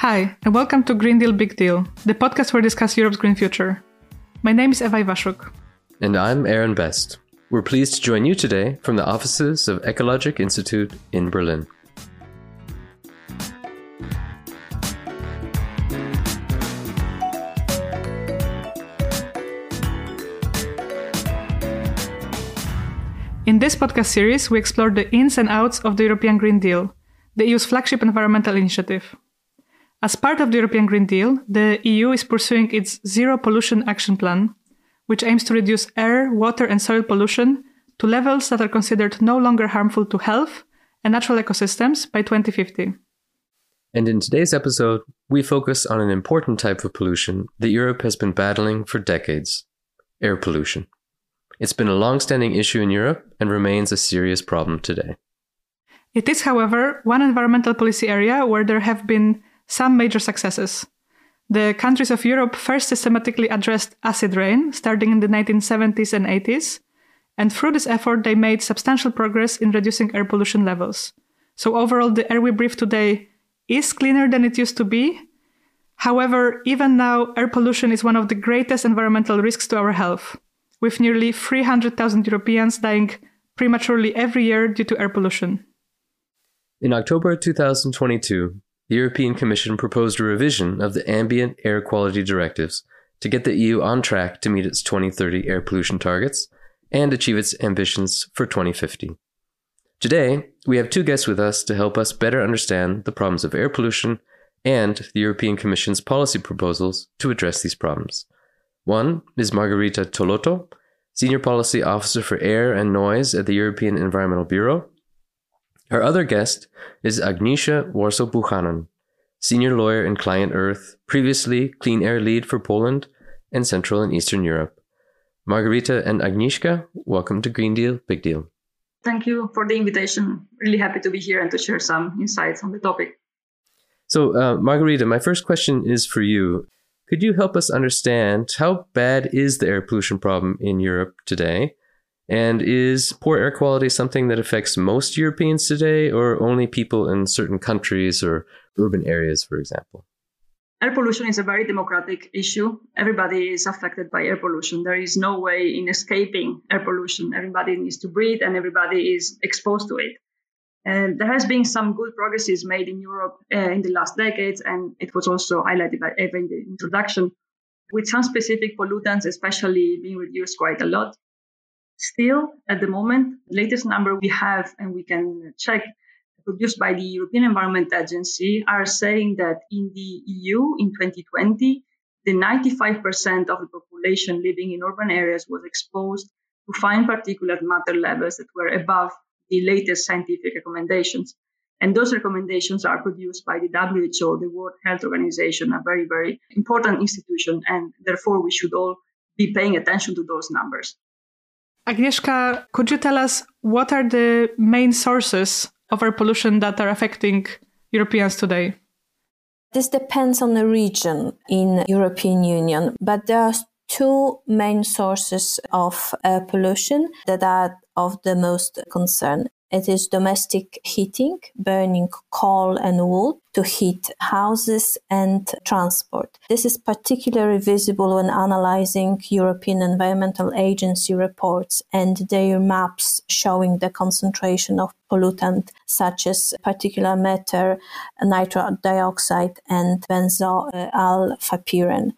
Hi, and welcome to Green Deal Big Deal, the podcast where we discuss Europe's green future. My name is Ewa Iwaszuk. And I'm Aaron Best. We're pleased to join you today from the offices of Ecologic Institute in Berlin. In this podcast series, we explore the ins and outs of the European Green Deal, the EU's flagship environmental initiative. As part of the European Green Deal, the EU is pursuing its Zero Pollution Action Plan, which aims to reduce air, water, and soil pollution to levels that are considered no longer harmful to health and natural ecosystems by 2050. And in today's episode, we focus on an important type of pollution that Europe has been battling for decades air pollution. It's been a long standing issue in Europe and remains a serious problem today. It is, however, one environmental policy area where there have been some major successes. The countries of Europe first systematically addressed acid rain starting in the 1970s and 80s, and through this effort, they made substantial progress in reducing air pollution levels. So, overall, the air we breathe today is cleaner than it used to be. However, even now, air pollution is one of the greatest environmental risks to our health, with nearly 300,000 Europeans dying prematurely every year due to air pollution. In October 2022, the European Commission proposed a revision of the ambient air quality directives to get the EU on track to meet its 2030 air pollution targets and achieve its ambitions for 2050. Today, we have two guests with us to help us better understand the problems of air pollution and the European Commission's policy proposals to address these problems. One is Margherita Tolotto, Senior Policy Officer for Air and Noise at the European Environmental Bureau, our other guest is Agnieszka Warso-Buchanan, senior lawyer in ClientEarth, previously Clean Air Lead for Poland and Central and Eastern Europe. Margherita and Agnieszka, welcome to Green Deal, Big Deal. Thank you for the invitation. Really happy to be here and to share some insights on the topic. So, uh, Margherita, my first question is for you. Could you help us understand how bad is the air pollution problem in Europe today? And is poor air quality something that affects most Europeans today, or only people in certain countries or urban areas, for example? Air pollution is a very democratic issue. Everybody is affected by air pollution. There is no way in escaping air pollution. Everybody needs to breathe and everybody is exposed to it. And there has been some good progresses made in Europe uh, in the last decades, and it was also highlighted by Ewa in the introduction, with some specific pollutants especially being reduced quite a lot. Still, at the moment, the latest number we have, and we can check, produced by the European Environment Agency, are saying that in the EU in 2020, the 95% of the population living in urban areas was exposed to fine particulate matter levels that were above the latest scientific recommendations. And those recommendations are produced by the WHO, the World Health Organization, a very, very important institution. And therefore, we should all be paying attention to those numbers. Agnieszka, could you tell us what are the main sources of air pollution that are affecting Europeans today? This depends on the region in European Union, but there are two main sources of air pollution that are of the most concern. It is domestic heating, burning coal and wood to heat houses and transport. This is particularly visible when analyzing European Environmental Agency reports and their maps showing the concentration of pollutant such as particulate matter, nitrous dioxide, and benzaldehyde.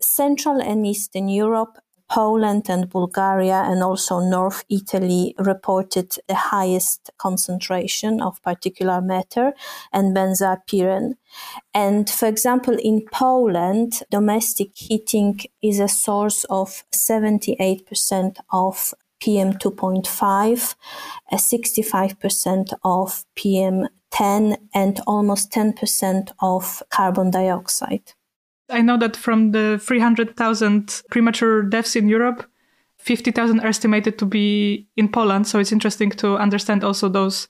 Central and Eastern Europe Poland and Bulgaria and also North Italy reported the highest concentration of particulate matter and benzopyrene. And for example, in Poland, domestic heating is a source of 78% of PM 2.5, 65% of PM 10, and almost 10% of carbon dioxide. I know that from the 300,000 premature deaths in Europe, 50,000 are estimated to be in Poland. So it's interesting to understand also those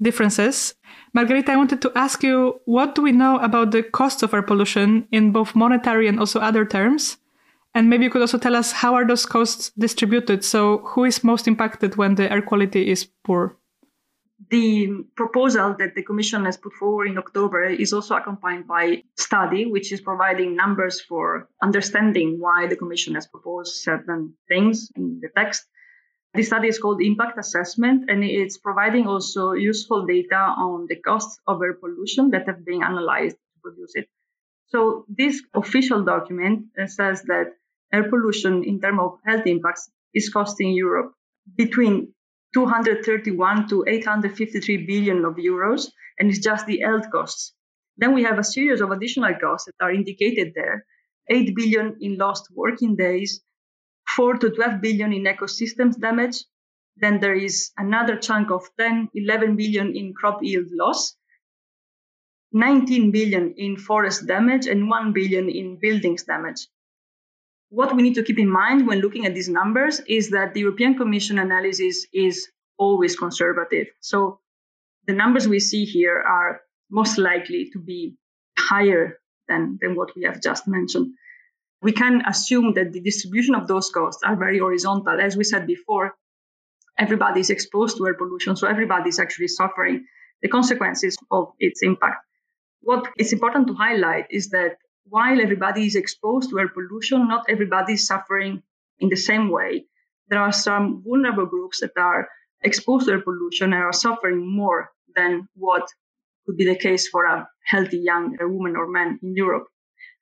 differences. Margherita, I wanted to ask you what do we know about the costs of air pollution in both monetary and also other terms? And maybe you could also tell us how are those costs distributed? So who is most impacted when the air quality is poor? The proposal that the Commission has put forward in October is also accompanied by study, which is providing numbers for understanding why the Commission has proposed certain things in the text. This study is called Impact Assessment, and it's providing also useful data on the costs of air pollution that have been analyzed to produce it. So this official document says that air pollution in terms of health impacts is costing Europe between 231 to 853 billion of euros, and it's just the health costs. Then we have a series of additional costs that are indicated there 8 billion in lost working days, 4 to 12 billion in ecosystems damage. Then there is another chunk of 10, 11 billion in crop yield loss, 19 billion in forest damage, and 1 billion in buildings damage what we need to keep in mind when looking at these numbers is that the European Commission analysis is always conservative. So the numbers we see here are most likely to be higher than, than what we have just mentioned. We can assume that the distribution of those costs are very horizontal. As we said before, everybody is exposed to air pollution, so everybody is actually suffering the consequences of its impact. What is important to highlight is that while everybody is exposed to air pollution, not everybody is suffering in the same way. There are some vulnerable groups that are exposed to air pollution and are suffering more than what could be the case for a healthy young woman or man in Europe.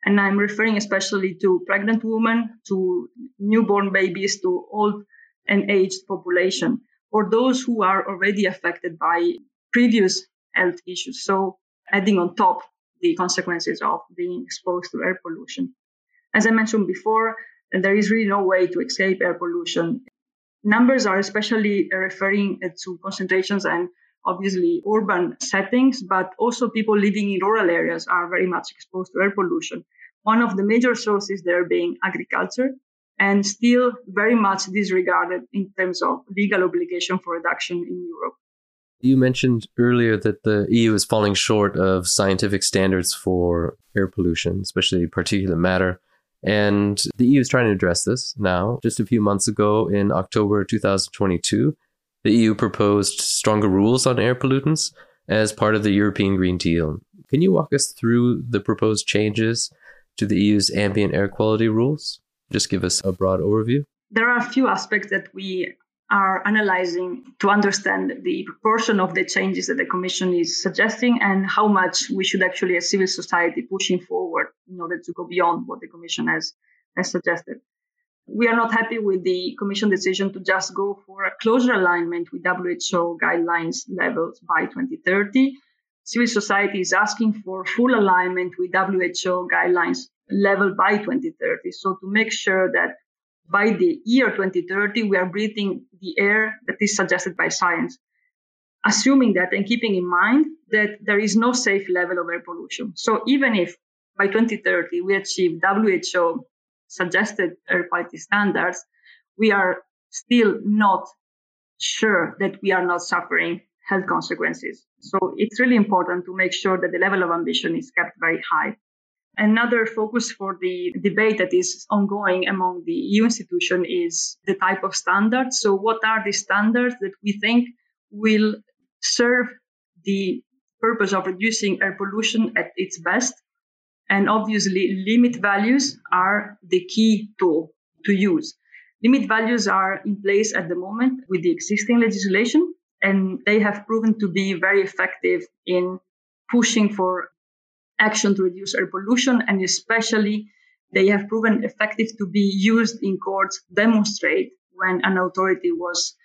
And I'm referring especially to pregnant women, to newborn babies, to old and aged population, or those who are already affected by previous health issues. So adding on top the consequences of being exposed to air pollution. As I mentioned before, there is really no way to escape air pollution. Numbers are especially referring uh, to concentrations and obviously urban settings, but also people living in rural areas are very much exposed to air pollution. One of the major sources there being agriculture and still very much disregarded in terms of legal obligation for reduction in Europe. You mentioned earlier that the EU is falling short of scientific standards for air pollution, especially particulate matter. And the EU is trying to address this now. Just a few months ago, in October 2022, the EU proposed stronger rules on air pollutants as part of the European Green Deal. Can you walk us through the proposed changes to the EU's ambient air quality rules? Just give us a broad overview. There are a few aspects that we are analyzing to understand the proportion of the changes that the Commission is suggesting and how much we should actually, as civil society, pushing forward in order to go beyond what the Commission has, has suggested. We are not happy with the Commission decision to just go for a closer alignment with WHO guidelines levels by 2030. Civil society is asking for full alignment with WHO guidelines level by 2030. So to make sure that by the year 2030, we are breathing the air that is suggested by science, assuming that and keeping in mind that there is no safe level of air pollution. So even if by 2030 we achieve WHO suggested air quality standards, we are still not sure that we are not suffering health consequences. So it's really important to make sure that the level of ambition is kept very high. Another focus for the debate that is ongoing among the EU institution is the type of standards. So, what are the standards that we think will serve the purpose of reducing air pollution at its best? And obviously, limit values are the key tool to use. Limit values are in place at the moment with the existing legislation, and they have proven to be very effective in pushing for action to reduce air pollution, and especially they have proven effective to be used in courts demonstrate when an authority was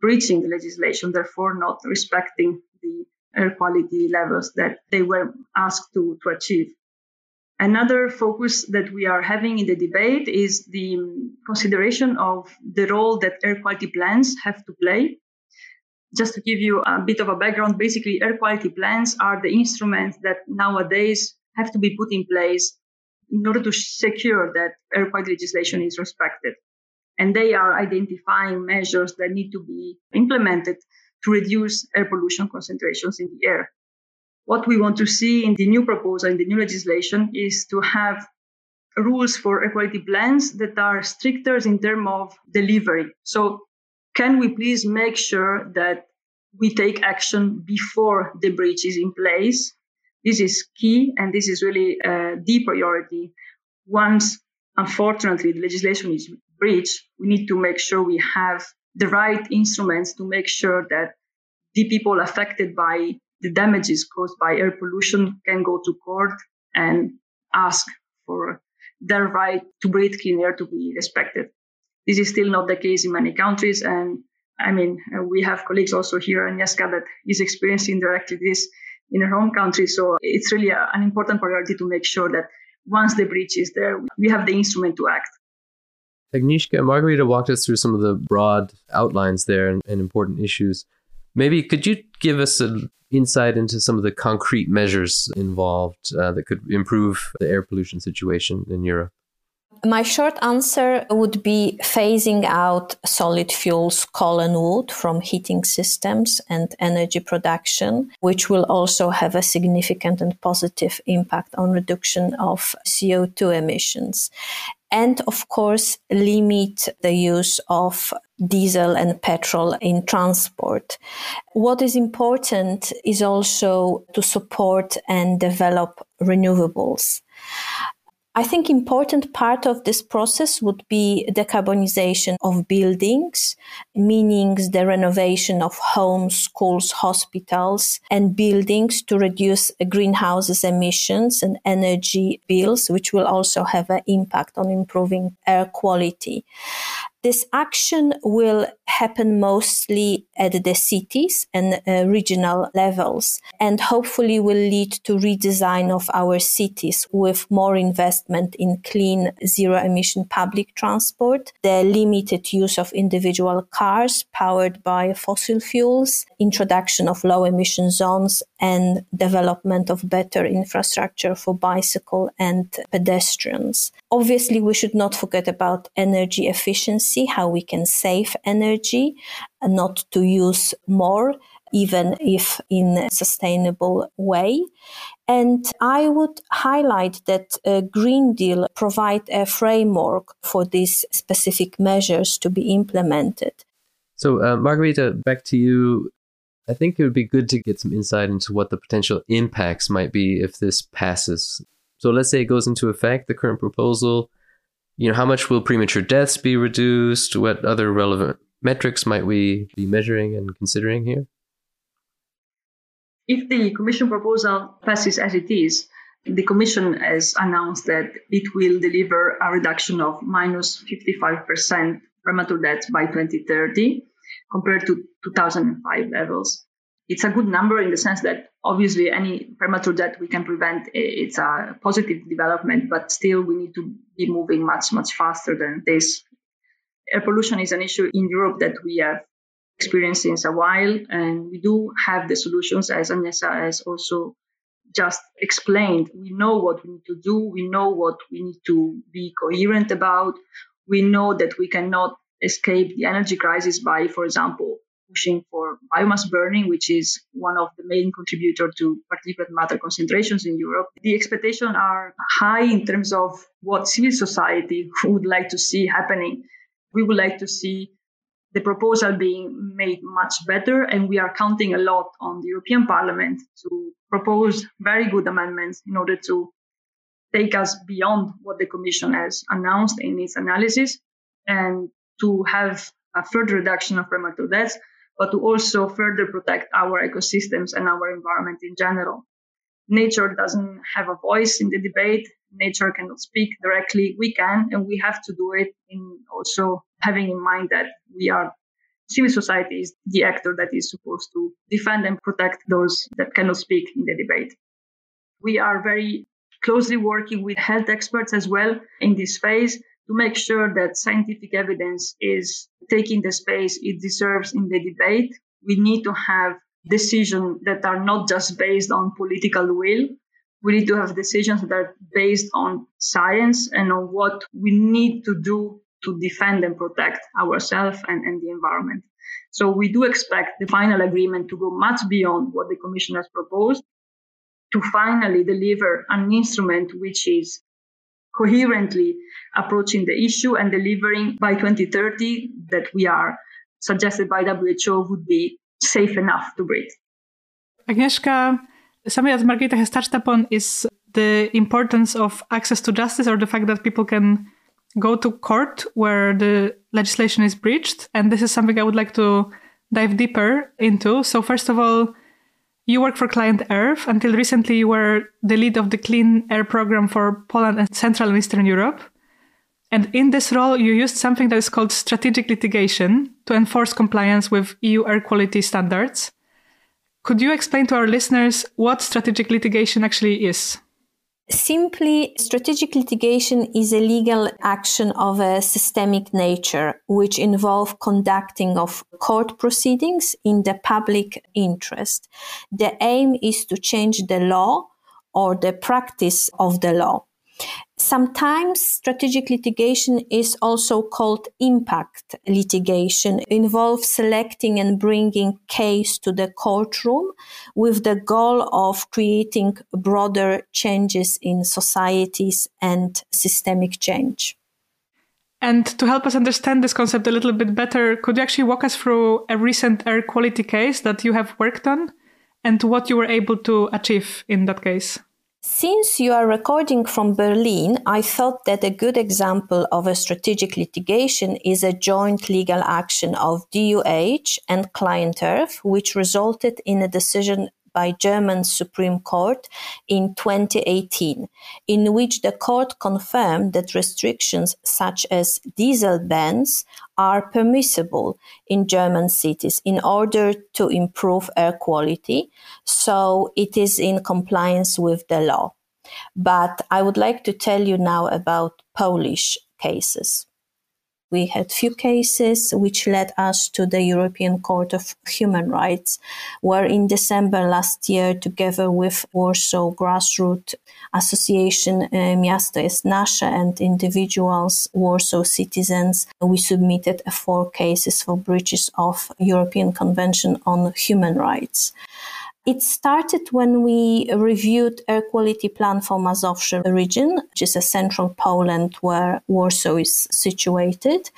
breaching the legislation, therefore not respecting the air quality levels that they were asked to, to achieve. Another focus that we are having in the debate is the consideration of the role that air quality plans have to play just to give you a bit of a background, basically air quality plans are the instruments that nowadays have to be put in place in order to secure that air quality legislation is respected. And they are identifying measures that need to be implemented to reduce air pollution concentrations in the air. What we want to see in the new proposal, in the new legislation, is to have rules for air quality plans that are stricter in terms of delivery. So can we please make sure that we take action before the breach is in place. This is key, and this is really uh, the priority. Once, unfortunately, the legislation is breached, we need to make sure we have the right instruments to make sure that the people affected by the damages caused by air pollution can go to court and ask for their right to breathe clean air to be respected. This is still not the case in many countries. And I mean, uh, we have colleagues also here, Agnieszka, that is experiencing directly this in her home country. So it's really a, an important priority to make sure that once the breach is there, we have the instrument to act. Agnieszka, Margherita walked us through some of the broad outlines there and, and important issues. Maybe could you give us an insight into some of the concrete measures involved uh, that could improve the air pollution situation in Europe? My short answer would be phasing out solid fuels, coal and wood from heating systems and energy production, which will also have a significant and positive impact on reduction of CO2 emissions. And of course, limit the use of diesel and petrol in transport. What is important is also to support and develop renewables. I think important part of this process would be decarbonization of buildings, meaning the renovation of homes, schools, hospitals, and buildings to reduce greenhouses emissions and energy bills, which will also have an impact on improving air quality. This action will happen mostly at the cities and uh, regional levels and hopefully will lead to redesign of our cities with more investment in clean zero emission public transport, the limited use of individual cars powered by fossil fuels, introduction of low emission zones and development of better infrastructure for bicycle and pedestrians. Obviously, we should not forget about energy efficiency, how we can save energy, not to use more, even if in a sustainable way. And I would highlight that Green Deal provide a framework for these specific measures to be implemented. So, uh, Margherita, back to you. I think it would be good to get some insight into what the potential impacts might be if this passes. So let's say it goes into effect, the current proposal. You know, how much will premature deaths be reduced? What other relevant metrics might we be measuring and considering here? If the Commission proposal passes as it is, the Commission has announced that it will deliver a reduction of minus 55% premature deaths by 2030 compared to 2005 levels it's a good number in the sense that obviously any premature death we can prevent it's a positive development but still we need to be moving much much faster than this. Air pollution is an issue in europe that we have experienced since a while and we do have the solutions as Agnieszka has also just explained. We know what we need to do we know what we need to be coherent about we know that we cannot escape the energy crisis by for example pushing for biomass burning, which is one of the main contributors to particulate matter concentrations in Europe. The expectations are high in terms of what civil society would like to see happening. We would like to see the proposal being made much better, and we are counting a lot on the European Parliament to propose very good amendments in order to take us beyond what the Commission has announced in its analysis and to have a further reduction of premature deaths but to also further protect our ecosystems and our environment in general. Nature doesn't have a voice in the debate. Nature cannot speak directly. We can, and we have to do it in also having in mind that we are civil society is the actor that is supposed to defend and protect those that cannot speak in the debate. We are very closely working with health experts as well in this phase to make sure that scientific evidence is taking the space it deserves in the debate. We need to have decisions that are not just based on political will. We need to have decisions that are based on science and on what we need to do to defend and protect ourselves and, and the environment. So we do expect the final agreement to go much beyond what the Commission has proposed to finally deliver an instrument which is coherently approaching the issue and delivering by 2030 that we are suggested by WHO would be safe enough to breathe. Agnieszka, something that Margherita has touched upon is the importance of access to justice or the fact that people can go to court where the legislation is breached. And this is something I would like to dive deeper into. So, first of all, you work for ClientEarth. Until recently, you were the lead of the Clean Air program for Poland and Central and Eastern Europe. And in this role, you used something that is called strategic litigation to enforce compliance with EU air quality standards. Could you explain to our listeners what strategic litigation actually is? Simply, strategic litigation is a legal action of a systemic nature, which involve conducting of court proceedings in the public interest. The aim is to change the law or the practice of the law. Sometimes strategic litigation is also called impact litigation, it involves selecting and bringing case to the courtroom with the goal of creating broader changes in societies and systemic change. And to help us understand this concept a little bit better, could you actually walk us through a recent air quality case that you have worked on and what you were able to achieve in that case? Since you are recording from Berlin, I thought that a good example of a strategic litigation is a joint legal action of DUH and ClientEarth, which resulted in a decision by German Supreme Court in 2018, in which the court confirmed that restrictions such as diesel bans are permissible in German cities in order to improve air quality. So it is in compliance with the law. But I would like to tell you now about Polish cases. We had few cases which led us to the European Court of Human Rights, where in December last year, together with Warsaw Grassroots Association uh, Miasto jest Nasze and individuals, Warsaw citizens, we submitted four cases for breaches of European Convention on Human Rights. It started when we reviewed air quality plan for Mazowsze region, which is a central Poland where Warsaw is situated.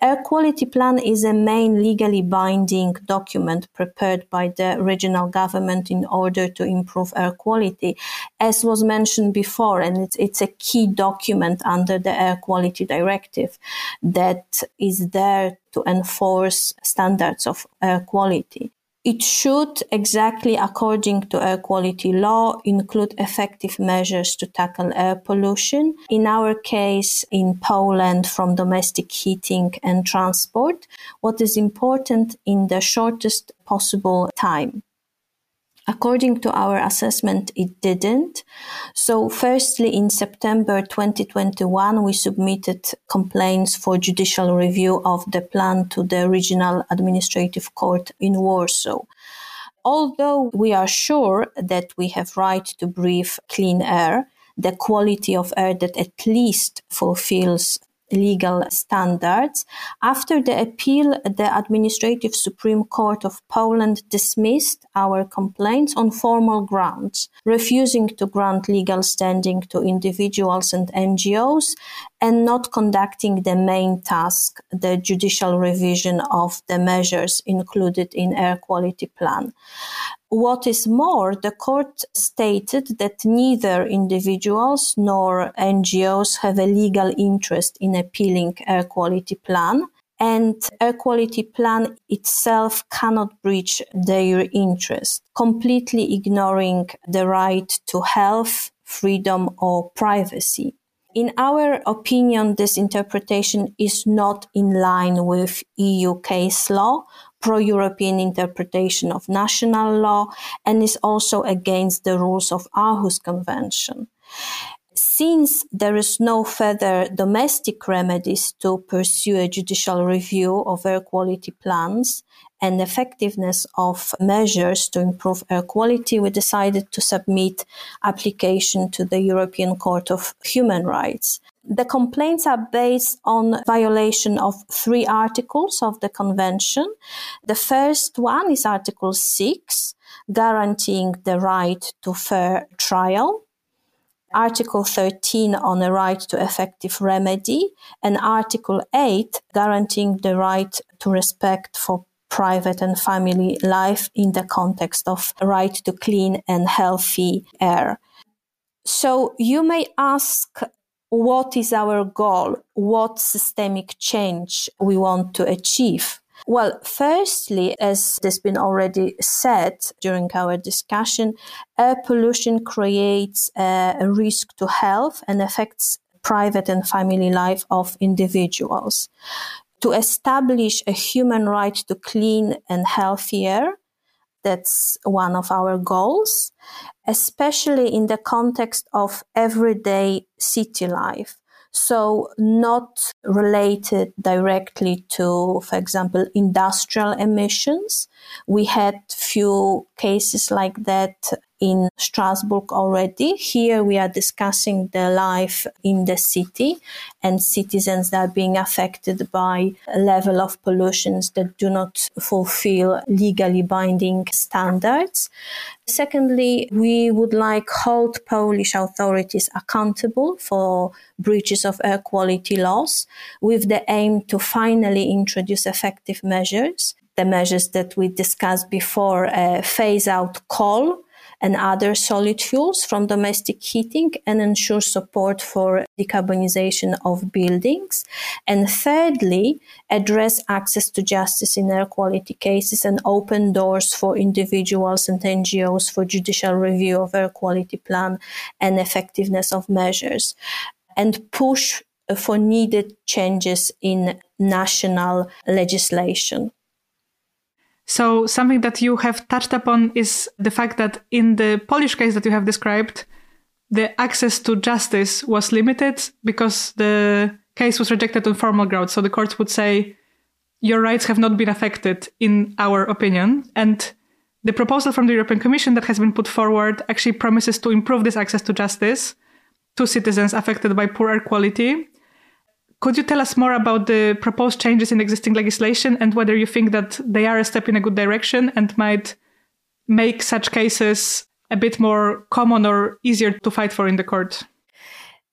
Air quality plan is a main legally binding document prepared by the regional government in order to improve air quality, as was mentioned before, and it's, it's a key document under the air quality directive that is there to enforce standards of air quality. It should, exactly according to air quality law, include effective measures to tackle air pollution. In our case, in Poland, from domestic heating and transport, what is important in the shortest possible time. According to our assessment, it didn't. So, firstly, in September 2021, we submitted complaints for judicial review of the plan to the Regional Administrative Court in Warsaw. Although we are sure that we have right to breathe clean air, the quality of air that at least fulfills legal standards. After the appeal, the Administrative Supreme Court of Poland dismissed our complaints on formal grounds, refusing to grant legal standing to individuals and NGOs and not conducting the main task, the judicial revision of the measures included in air quality plan. What is more, the court stated that neither individuals nor NGOs have a legal interest in appealing air quality plan and air quality plan itself cannot breach their interest, completely ignoring the right to health, freedom or privacy. In our opinion, this interpretation is not in line with EU case law, pro-European interpretation of national law, and is also against the rules of Aarhus Convention. Since there is no further domestic remedies to pursue a judicial review of air quality plans and effectiveness of measures to improve air quality, we decided to submit application to the European Court of Human Rights. The complaints are based on violation of three articles of the convention. The first one is Article 6, guaranteeing the right to fair trial. Article 13 on the right to effective remedy and Article 8 guaranteeing the right to respect for private and family life in the context of right to clean and healthy air. So you may ask, what is our goal? What systemic change we want to achieve? Well, firstly, as has been already said during our discussion, air pollution creates a, risk to health and affects private and family life of individuals. To establish a human right to clean and healthy air, that's one of our goals, especially in the context of everyday city life. So not related directly to, for example, industrial emissions. We had few cases like that in Strasbourg already. Here we are discussing the life in the city and citizens that are being affected by a level of pollutions that do not fulfill legally binding standards. Secondly, we would like hold Polish authorities accountable for breaches of air quality laws with the aim to finally introduce effective measures the measures that we discussed before uh, phase out coal and other solid fuels from domestic heating and ensure support for decarbonization of buildings. And thirdly, address access to justice in air quality cases and open doors for individuals and NGOs for judicial review of air quality plan and effectiveness of measures and push for needed changes in national legislation. So something that you have touched upon is the fact that in the Polish case that you have described, the access to justice was limited because the case was rejected on formal grounds. So the courts would say, your rights have not been affected in our opinion. And the proposal from the European Commission that has been put forward actually promises to improve this access to justice to citizens affected by poor air quality could you tell us more about the proposed changes in existing legislation and whether you think that they are a step in a good direction and might make such cases a bit more common or easier to fight for in the court?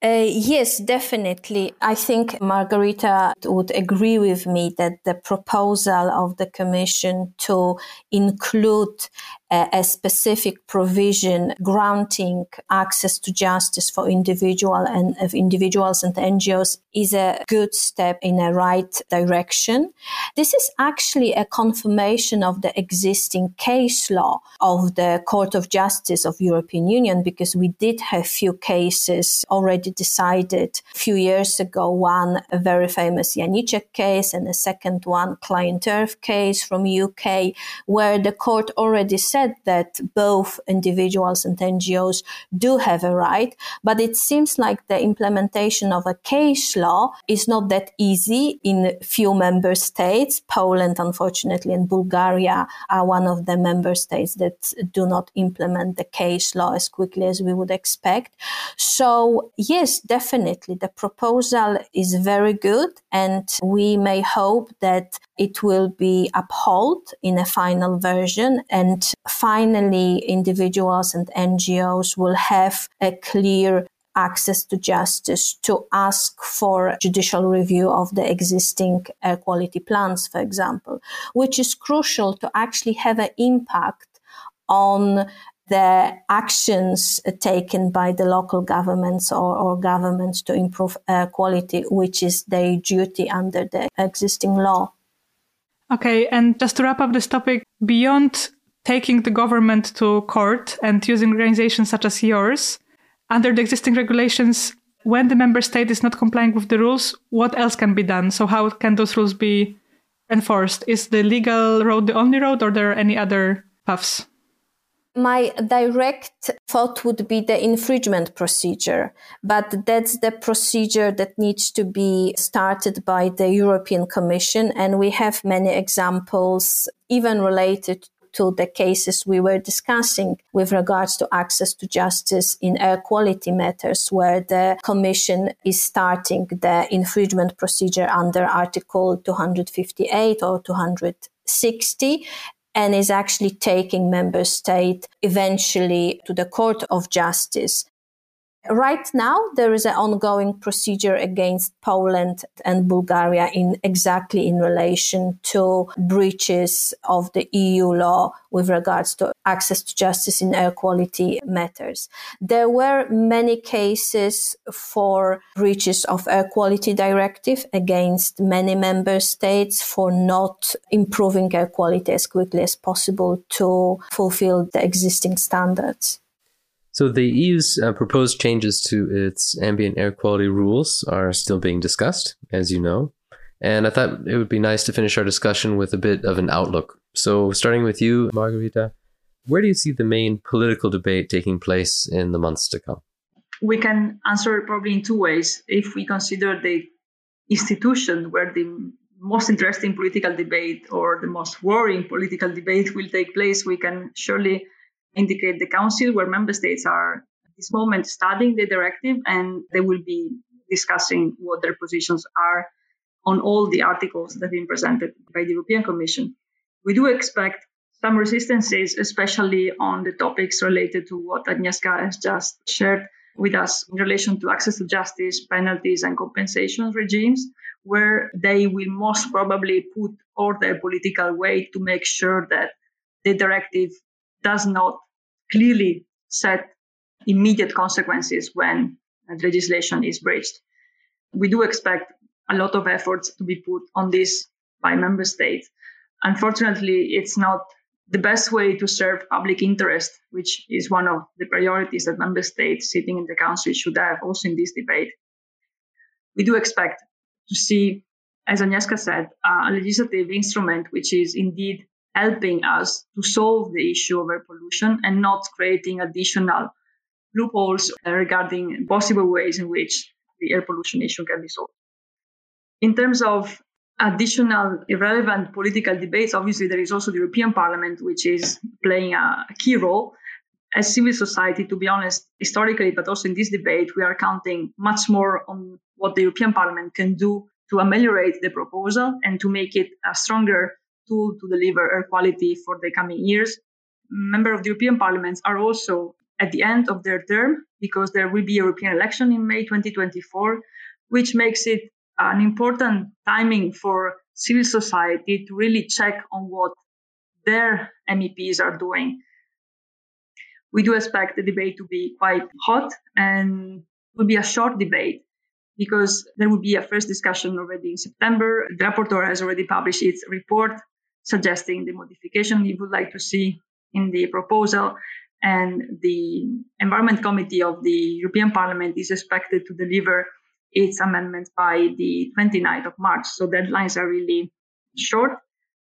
Uh, yes, definitely. I think Margherita would agree with me that the proposal of the Commission to include a, specific provision granting access to justice for individual and of individuals and NGOs is a good step in a right direction. This is actually a confirmation of the existing case law of the Court of Justice of European Union because we did have few cases already decided a few years ago. One a very famous Janecek case and a second one ClientEarth case from UK where the court already said said that both individuals and NGOs do have a right, but it seems like the implementation of a case law is not that easy in few member states. Poland, unfortunately, and Bulgaria are one of the member states that do not implement the case law as quickly as we would expect. So, yes, definitely the proposal is very good and we may hope that it will be upheld in a final version and finally individuals and NGOs will have a clear access to justice to ask for judicial review of the existing air quality plans, for example, which is crucial to actually have an impact on the actions taken by the local governments or, or governments to improve air quality, which is their duty under the existing law. Okay, and just to wrap up this topic, beyond taking the government to court and using organizations such as yours, under the existing regulations, when the member state is not complying with the rules, what else can be done? So, how can those rules be enforced? Is the legal road the only road, or there are any other paths? My direct thought would be the infringement procedure, but that's the procedure that needs to be started by the European Commission. And we have many examples, even related to the cases we were discussing with regards to access to justice in air quality matters, where the Commission is starting the infringement procedure under Article 258 or 260 and is actually taking member state eventually to the court of justice Right now, there is an ongoing procedure against Poland and Bulgaria in exactly in relation to breaches of the EU law with regards to access to justice in air quality matters. There were many cases for breaches of air quality directive against many member states for not improving air quality as quickly as possible to fulfill the existing standards. So the EU's uh, proposed changes to its ambient air quality rules are still being discussed, as you know. And I thought it would be nice to finish our discussion with a bit of an outlook. So, starting with you, Margherita, where do you see the main political debate taking place in the months to come? We can answer it probably in two ways. If we consider the institution where the most interesting political debate or the most worrying political debate will take place, we can surely indicate the council where member states are at this moment studying the directive and they will be discussing what their positions are on all the articles that have been presented by the European Commission. We do expect some resistances, especially on the topics related to what Agnieszka has just shared with us in relation to access to justice, penalties, and compensation regimes, where they will most probably put all their political weight to make sure that the directive does not clearly set immediate consequences when legislation is breached. We do expect a lot of efforts to be put on this by member states. Unfortunately, it's not the best way to serve public interest, which is one of the priorities that member states sitting in the council should have also in this debate. We do expect to see, as Agnieszka said, a legislative instrument which is indeed helping us to solve the issue of air pollution and not creating additional loopholes regarding possible ways in which the air pollution issue can be solved. In terms of additional irrelevant political debates, obviously there is also the European Parliament, which is playing a, key role. As civil society, to be honest, historically, but also in this debate, we are counting much more on what the European Parliament can do to ameliorate the proposal and to make it a stronger tool to deliver air quality for the coming years. Members of the European Parliament are also at the end of their term because there will be a European election in May 2024, which makes it an important timing for civil society to really check on what their MEPs are doing. We do expect the debate to be quite hot and will be a short debate because there will be a first discussion already in September. The rapporteur has already published its report suggesting the modification we would like to see in the proposal. And the Environment Committee of the European Parliament is expected to deliver its amendments by the 29th of March. So deadlines are really short.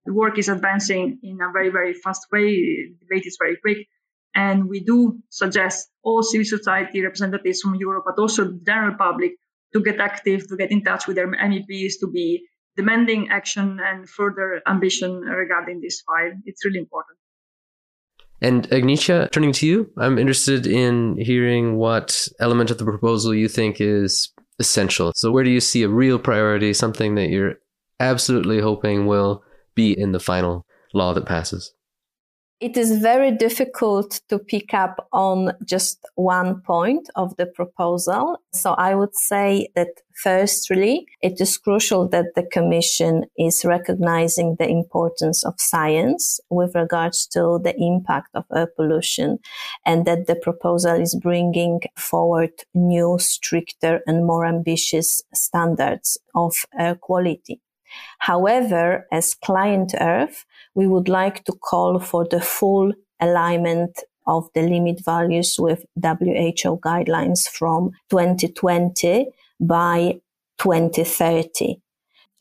The work is advancing in a very, very fast way. The debate is very quick. And we do suggest all civil society representatives from Europe, but also the general public, to get active, to get in touch with their MEPs, to be demanding action and further ambition regarding this file. It's really important. And Agnieszka, turning to you, I'm interested in hearing what element of the proposal you think is essential. So, where do you see a real priority, something that you're absolutely hoping will be in the final law that passes? It is very difficult to pick up on just one point of the proposal. So I would say that firstly, it is crucial that the Commission is recognizing the importance of science with regards to the impact of air pollution and that the proposal is bringing forward new, stricter and more ambitious standards of air quality. However, as ClientEarth, we would like to call for the full alignment of the limit values with WHO guidelines from 2020 by 2030.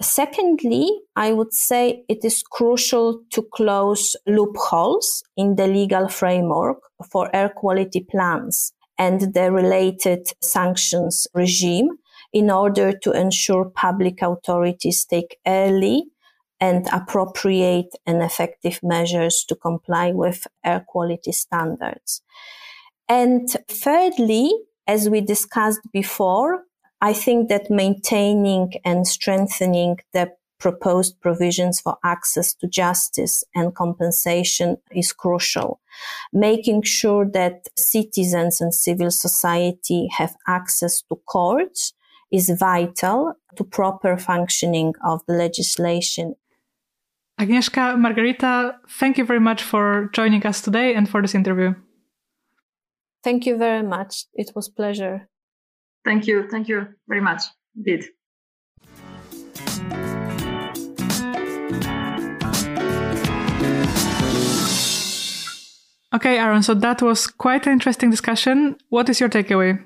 Secondly, I would say it is crucial to close loopholes in the legal framework for air quality plans and the related sanctions regime in order to ensure public authorities take early and appropriate and effective measures to comply with air quality standards. And thirdly, as we discussed before, I think that maintaining and strengthening the proposed provisions for access to justice and compensation is crucial. Making sure that citizens and civil society have access to courts is vital to proper functioning of the legislation. Agnieszka, Margherita, thank you very much for joining us today and for this interview. Thank you very much. It was pleasure. Thank you. Thank you very much indeed. Okay, Aaron, so that was quite an interesting discussion. What is your takeaway?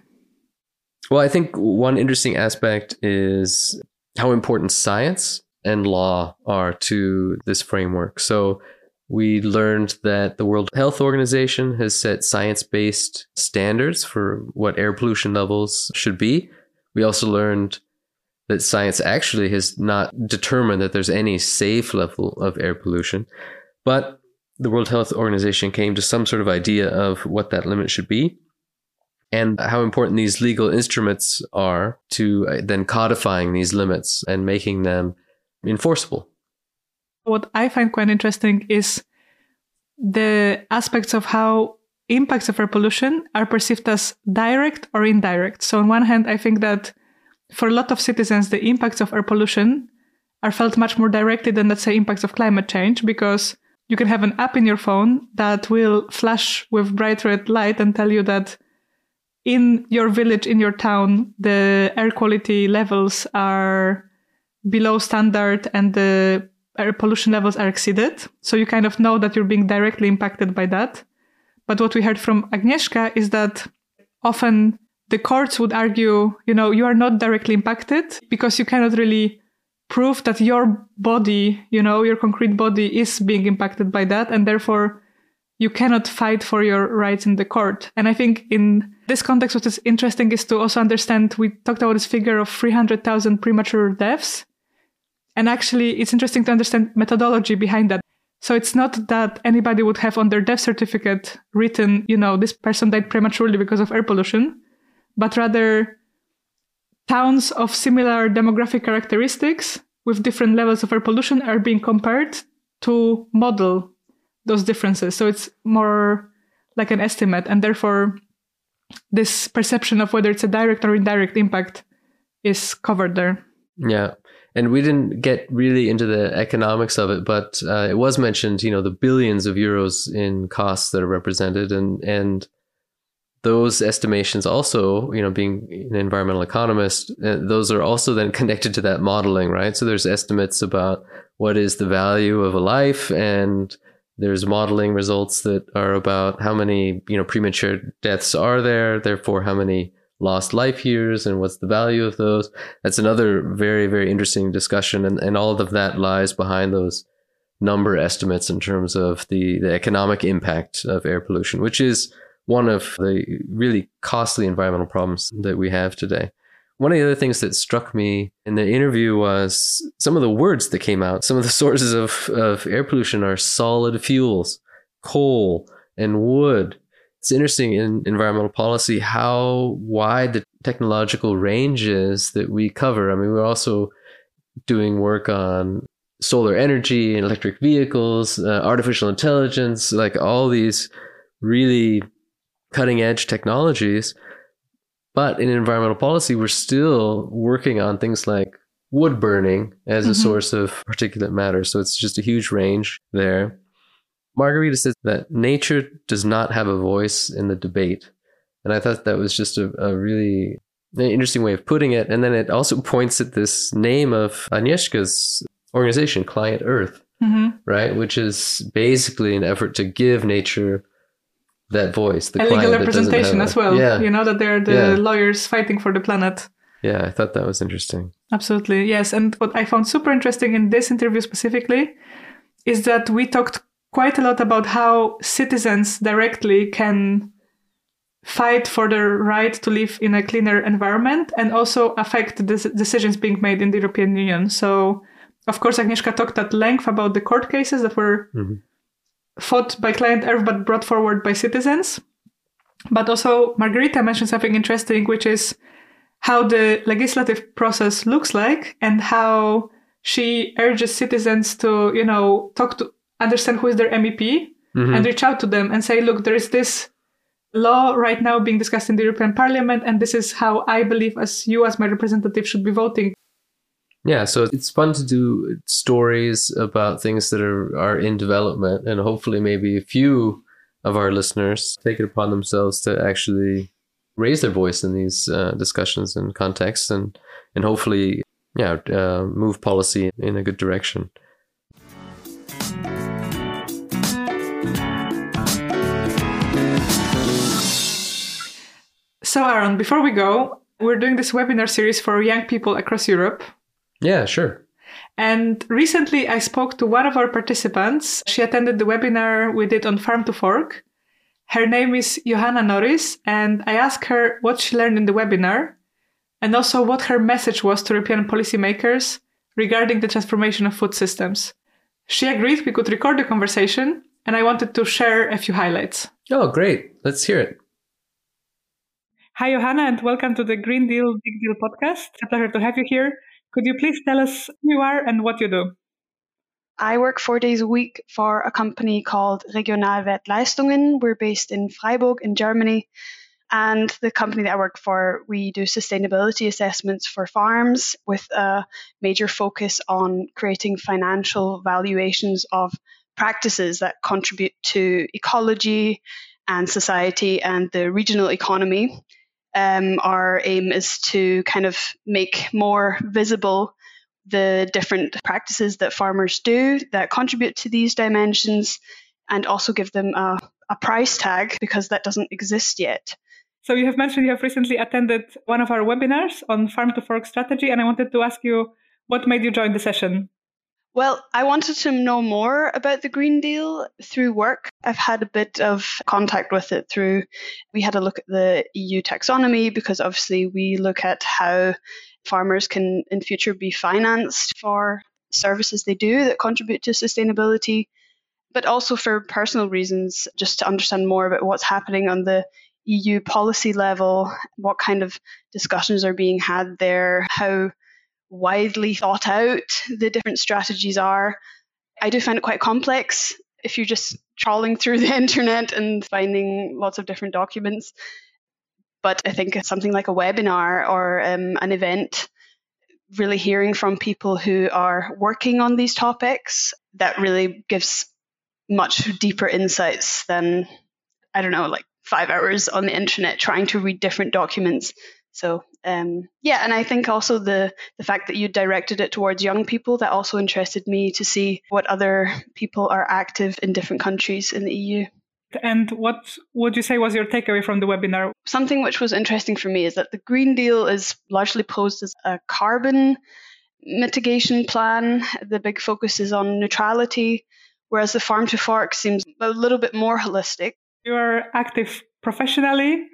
Well, I think one interesting aspect is how important science and law are to this framework. So we learned that the World Health Organization has set science based standards for what air pollution levels should be. We also learned that science actually has not determined that there's any safe level of air pollution. But the World Health Organization came to some sort of idea of what that limit should be and how important these legal instruments are to uh, then codifying these limits and making them enforceable. What I find quite interesting is the aspects of how impacts of air pollution are perceived as direct or indirect. So, on one hand, I think that for a lot of citizens, the impacts of air pollution are felt much more directly than, let's say, impacts of climate change, because you can have an app in your phone that will flash with bright red light and tell you that in your village, in your town, the air quality levels are below standard and the air pollution levels are exceeded. So you kind of know that you're being directly impacted by that. But what we heard from Agnieszka is that often the courts would argue, you know, you are not directly impacted because you cannot really prove that your body, you know, your concrete body is being impacted by that. And therefore, you cannot fight for your rights in the court. And I think in this context, what is interesting is to also understand we talked about this figure of 300,000 premature deaths. And actually, it's interesting to understand methodology behind that. So it's not that anybody would have on their death certificate written, you know, this person died prematurely because of air pollution, but rather towns of similar demographic characteristics with different levels of air pollution are being compared to model those differences. So it's more like an estimate, and therefore, this perception of whether it's a direct or indirect impact is covered there. Yeah and we didn't get really into the economics of it, but uh, it was mentioned, you know, the billions of euros in costs that are represented, and and those estimations also, you know, being an environmental economist, uh, those are also then connected to that modeling, right? So there's estimates about what is the value of a life, and there's modeling results that are about how many, you know, premature deaths are there, therefore how many lost life years and what's the value of those. That's another very, very interesting discussion. And, and all of that lies behind those number estimates in terms of the, the economic impact of air pollution, which is one of the really costly environmental problems that we have today. One of the other things that struck me in the interview was some of the words that came out. Some of the sources of, of air pollution are solid fuels, coal, and wood it's interesting in environmental policy how wide the technological range is that we cover. I mean, we're also doing work on solar energy and electric vehicles, uh, artificial intelligence, like all these really cutting edge technologies. But in environmental policy, we're still working on things like wood burning as mm-hmm. a source of particulate matter. So it's just a huge range there. Margherita says that nature does not have a voice in the debate. And I thought that was just a, a really interesting way of putting it. And then it also points at this name of Agnieszka's organization, ClientEarth, mm-hmm. right? Which is basically an effort to give nature that voice, the legal representation as well. Yeah. You know, that they're the yeah. lawyers fighting for the planet. Yeah, I thought that was interesting. Absolutely. Yes. And what I found super interesting in this interview specifically is that we talked quite a lot about how citizens directly can fight for their right to live in a cleaner environment and also affect the decisions being made in the European Union. So, of course, Agnieszka talked at length about the court cases that were mm-hmm. Fought by ClientEarth but brought forward by citizens. But also, Margherita mentioned something interesting, which is how the legislative process looks like and how she urges citizens to, you know, talk to understand who is their MEP Mhm. and reach out to them and say, look, there is this law right now being discussed in the European Parliament, and this is how I believe, as you, as my representative, should be voting. Yeah, so it's fun to do stories about things that are, are in development, and hopefully, maybe a few of our listeners take it upon themselves to actually raise their voice in these uh, discussions and contexts, and and hopefully, yeah, uh, move policy in a good direction. So, Aaron, before we go, we're doing this webinar series for young people across Europe. Yeah, sure. And recently I spoke to one of our participants. She attended the webinar we did on Farm to Fork. Her name is Johanna Norris, and I asked her what she learned in the webinar and also what her message was to European policymakers regarding the transformation of food systems. She agreed we could record the conversation, and I wanted to share a few highlights. Oh, great. Let's hear it. Hi, Johanna, and welcome to the Green Deal Big Deal podcast. It's a pleasure to have you here. Could you please tell us who you are and what you do? I work four days a week for a company called Regionalwertleistungen. We're based in Freiburg in Germany. And the company that I work for, we do sustainability assessments for farms with a major focus on creating financial valuations of practices that contribute to ecology and society and the regional economy. Um, our aim is to kind of make more visible the different practices that farmers do that contribute to these dimensions and also give them a, a price tag because that doesn't exist yet. So you have mentioned you have recently attended one of our webinars on farm to fork strategy, and I wanted to ask you what made you join the session. Well, I wanted to know more about the Green Deal through work. I've had a bit of contact with it through, we had a look at the EU taxonomy because obviously we look at how farmers can in future be financed for services they do that contribute to sustainability, but also for personal reasons, just to understand more about what's happening on the EU policy level, what kind of discussions are being had there, how widely thought out the different strategies are. I do find it quite complex if you're just trawling through the internet and finding lots of different documents. But I think something like a webinar or um, an event, really hearing from people who are working on these topics, that really gives much deeper insights than, I don't know, like five hours on the internet trying to read different documents. So um, yeah, and I think also the the fact that you directed it towards young people that also interested me to see what other people are active in different countries in the EU. And what would you say was your takeaway from the webinar? Something which was interesting for me is that the Green Deal is largely posed as a carbon mitigation plan. The big focus is on neutrality, whereas the farm to fork seems a little bit more holistic. You are active professionally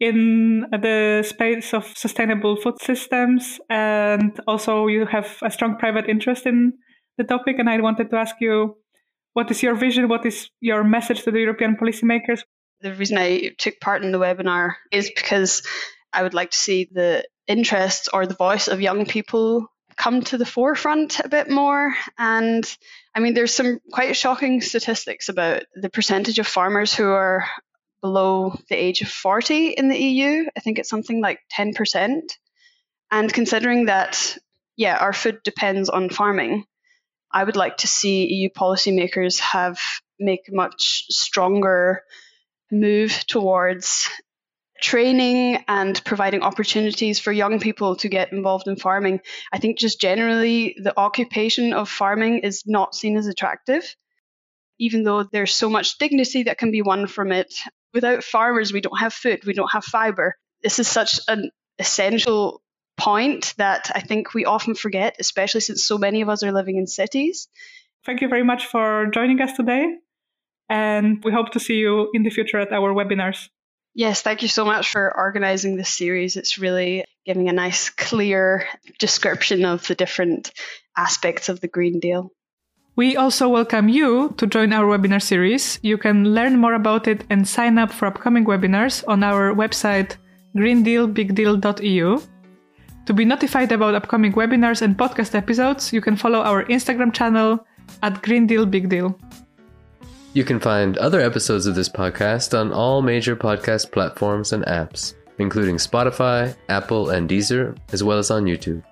in the space of sustainable food systems, and also you have a strong private interest in the topic. And I wanted to ask you what is your vision? What is your message to the European policymakers? The reason I took part in the webinar is because I would like to see the interest or the voice of young people come to the forefront a bit more. And I mean, there's some quite shocking statistics about the percentage of farmers who are below the age of 40 in the EU. I think it's something like 10%. And considering that, yeah, our food depends on farming, I would like to see EU policymakers have make a much stronger move towards training and providing opportunities for young people to get involved in farming. I think just generally the occupation of farming is not seen as attractive, even though there's so much dignity that can be won from it. Without farmers, we don't have food, we don't have fiber. This is such an essential point that I think we often forget, especially since so many of us are living in cities. Thank you very much for joining us today. And we hope to see you in the future at our webinars. Yes, thank you so much for organizing this series. It's really giving a nice, clear description of the different aspects of the Green Deal. We also welcome you to join our webinar series. You can learn more about it and sign up for upcoming webinars on our website greendealbigdeal.eu. To be notified about upcoming webinars and podcast episodes, you can follow our Instagram channel at Green Deal Big Deal. You can find other episodes of this podcast on all major podcast platforms and apps, including Spotify, Apple, and Deezer, as well as on YouTube.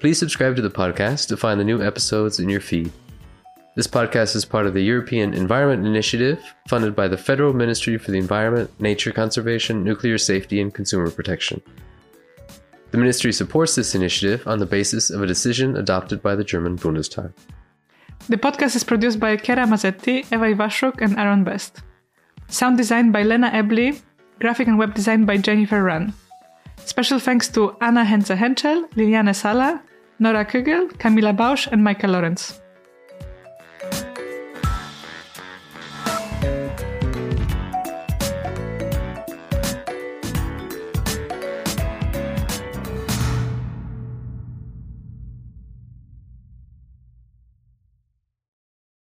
Please subscribe to the podcast to find the new episodes in your feed. This podcast is part of the European Environment Initiative, funded by the Federal Ministry for the Environment, Nature Conservation, Nuclear Safety, and Consumer Protection. The ministry supports this initiative on the basis of a decision adopted by the German Bundestag. The podcast is produced by Chiara Masetti, Ewa Iwaszuk, and Aaron Best. Sound design by Lena Ebley, graphic and web design by Jennifer Run. Special thanks to Anna Henze Henschel, Liliane Sala, Nora Kugel, Camilla Bausch, and Michael Lawrence.